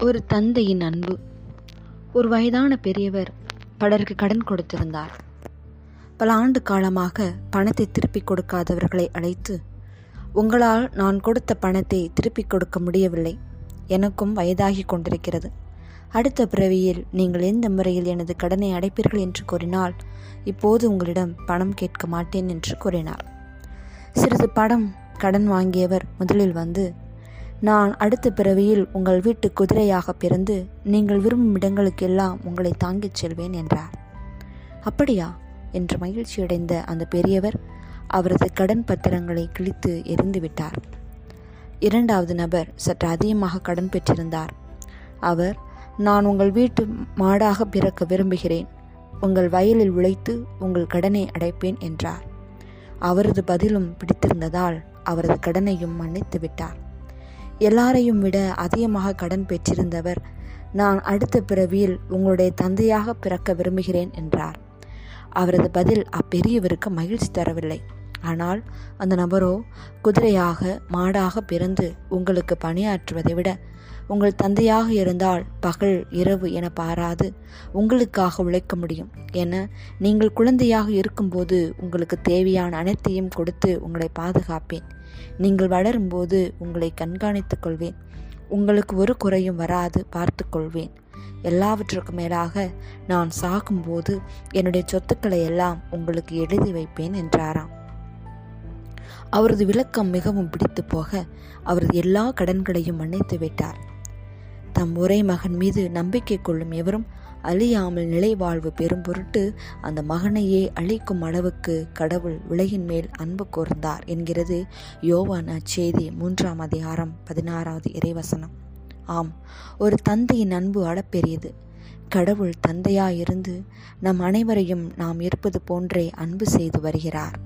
ஒரு தந்தையின் அன்பு. ஒரு வயதான பெரியவர் பலருக்கு கடன் கொடுத்திருந்தார். பல ஆண்டு காலமாக பணத்தை திருப்பிக் கொடுக்காதவர்களை அழைத்து உங்களால் நான் கொடுத்த பணத்தை திருப்பிக் கொடுக்க முடியவில்லை. எனக்கும் வயதாகி கொண்டிருக்கிறது. அடுத்த பிறவியில் நீங்கள் எந்த முறையில் எனது கடனை அடைப்பீர்கள்? என்று கூறினால் இப்போது உங்களிடம் பணம் கேட்க மாட்டேன் என்று கூறினார். சிறிது படம் கடன் வாங்கியவர் முதலில் வந்து நான் அடுத்த பிறவியில் உங்கள் வீட்டு குதிரையாக பிறந்து நீங்கள் விரும்பும் இடங்களுக்கெல்லாம் உங்களை தாங்கிச் செல்வேன் என்றார். அப்படியா? என்று மகிழ்ச்சியடைந்த அந்த பெரியவர் அவரது கடன் பத்திரங்களை கிழித்து எரிந்து விட்டார். இரண்டாவது நபர் சற்று அதிகமாக கடன் பெற்றிருந்தார். அவர் நான் உங்கள் வீட்டு மாடாக பிறக்க விரும்புகிறேன். உங்கள் வயலில் உழைத்து உங்கள் கடனை அடைப்பேன் என்றார். அவரது பதிலும் பிடித்திருந்ததால் அவரது கடனையும் மன்னித்து விட்டார். எல்லாரையும் விட அதிகமாக கடன் பெற்றிருந்தவர். நான் அடுத்த பிறவியில் உங்களுடைய தந்தையாக பிறக்க விரும்புகிறேன் என்றார். அவரது பதில் அப்பெரியவருக்கு மகிழ்ச்சி தரவில்லை. ஆனால் அந்த நபரோ குதிரையாக மாடாக பிறந்து உங்களுக்கு பணியாற்றுவதை விட உங்கள் தந்தையாக இருந்தால் பகல் இரவு என பாராது உங்களுக்காக உழைக்க முடியும். என நீங்கள் குழந்தையாக இருக்கும்போது உங்களுக்கு தேவையான அனைத்தையும் கொடுத்து உங்களை பாதுகாப்பேன். நீங்கள் வளரும்போது உங்களை கண்காணித்துக் கொள்வேன். உங்களுக்கு ஒரு குறையும் வராது பார்த்து கொள்வேன். எல்லாவற்றுக்கும் மேலாக நான் சாகும்போது என்னுடைய சொத்துக்களை எல்லாம் உங்களுக்கு எழுதி வைப்பேன் என்றாராம். அவரது விளக்கம் மிகவும் பிடித்து போக அவரது எல்லா கடன்களையும் மன்னித்து விட்டார். தம் ஒரே மகன் மீது நம்பிக்கை கொள்ளும் எவரும் அழியாமல் நிலை வாழ்வு பெறும் பொருட்டு அந்த மகனையே அழிக்கும் அளவுக்கு கடவுள் உலகின் மேல் அன்பு கூர்ந்தார் என்கிறது யோவான் அச்செய்தி மூன்றாம் அதிகாரம் பதினாறாவது இறைவசனம். ஆம் ஒரு தந்தையின் அன்பு அளப்பெரியது. கடவுள் தந்தையாயிருந்து நம் அனைவரையும் நாம் இருப்பது போன்றே அன்பு செய்து வருகிறார்.